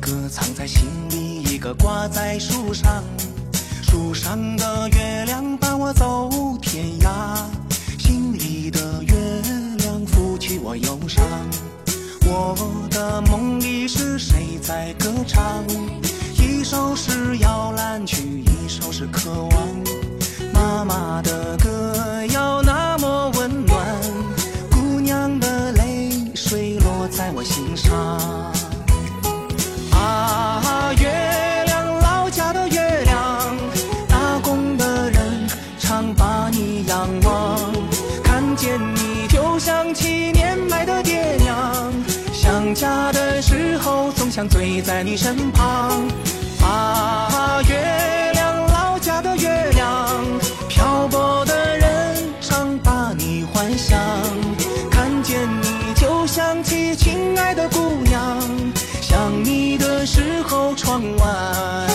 歌藏在心里一个挂在树上树上的月亮伴我走天涯。心里的月亮抚去我忧伤我的梦里是谁在歌唱？一首是摇篮曲一首是渴望。妈妈的时候总想醉在你身旁。啊，月亮，老家的月亮，漂泊的人常把你幻想，看见你就想起亲爱的姑娘，想你的时候窗外。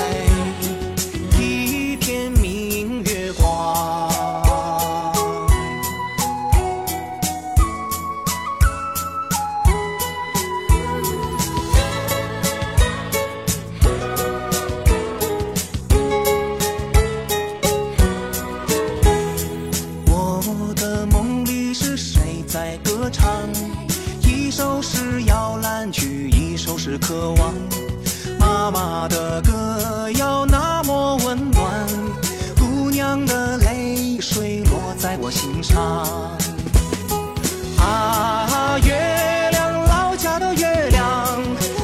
渴望。妈妈的歌谣那么温暖，姑娘的泪水落在我心上。啊，月亮，老家的月亮，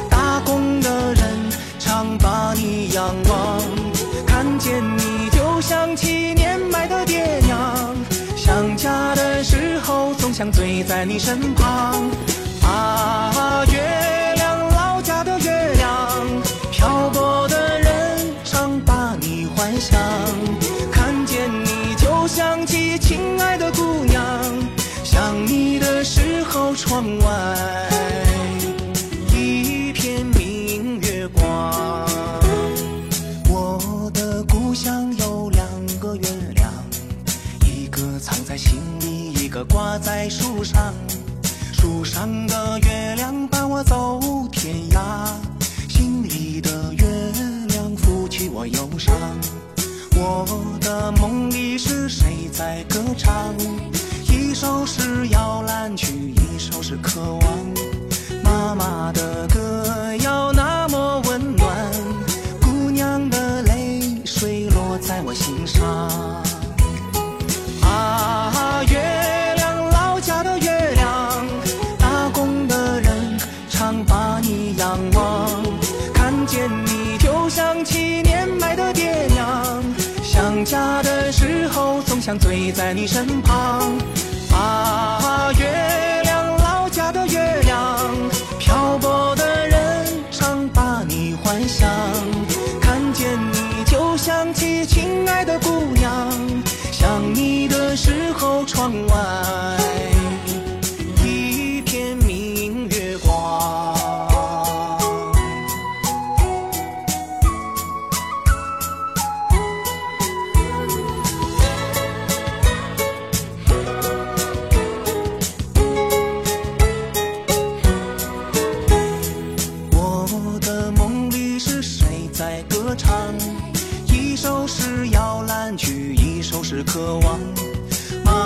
打工的人常把你仰望，看见你就想起年迈的爹娘，想家的时候总想醉在你身旁。窗外一片明月光。我的故乡有两个月亮，一个藏在心里，一个挂在树上。树上的月亮伴我走天涯，心里的月亮抚去我忧伤。我的梦里是谁在歌唱？一首是摇篮曲，一首是渴望。妈妈的歌谣那么温暖，姑娘的泪水落在我心上。啊，月亮，老家的月亮，打工的人常把你仰望，看见你就想起年迈的爹娘，想家的时候总想醉在你身旁。亲爱的姑娘，想你的时候窗外。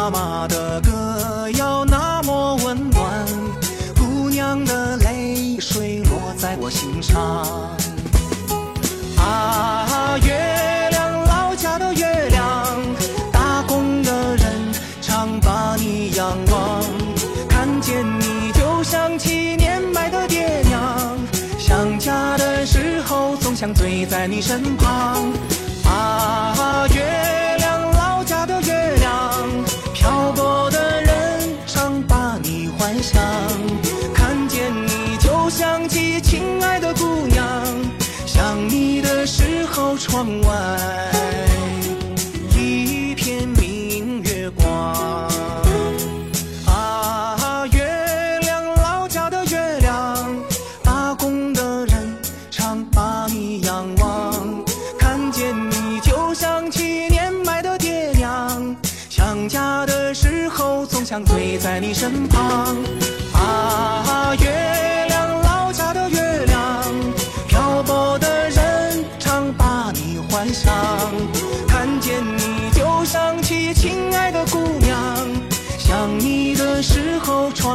妈妈的歌谣那么温暖，姑娘的泪水落在我心上。啊，月亮，老家的月亮，打工的人常把你仰望，看见你就想起年迈的爹娘，想家的时候总想醉在你身旁。啊，月看见你就想起亲爱的姑娘，想你的时候窗外一片明月光。啊，月亮，老家的月亮，打工的人常把你仰望，看见你就想起年迈的爹娘，想家的时候总想醉在你身旁。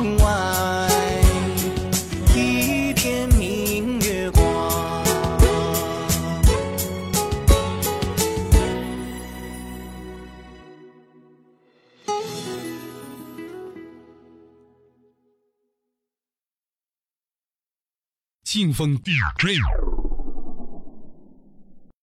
窗外一片明月光。劲风 DJ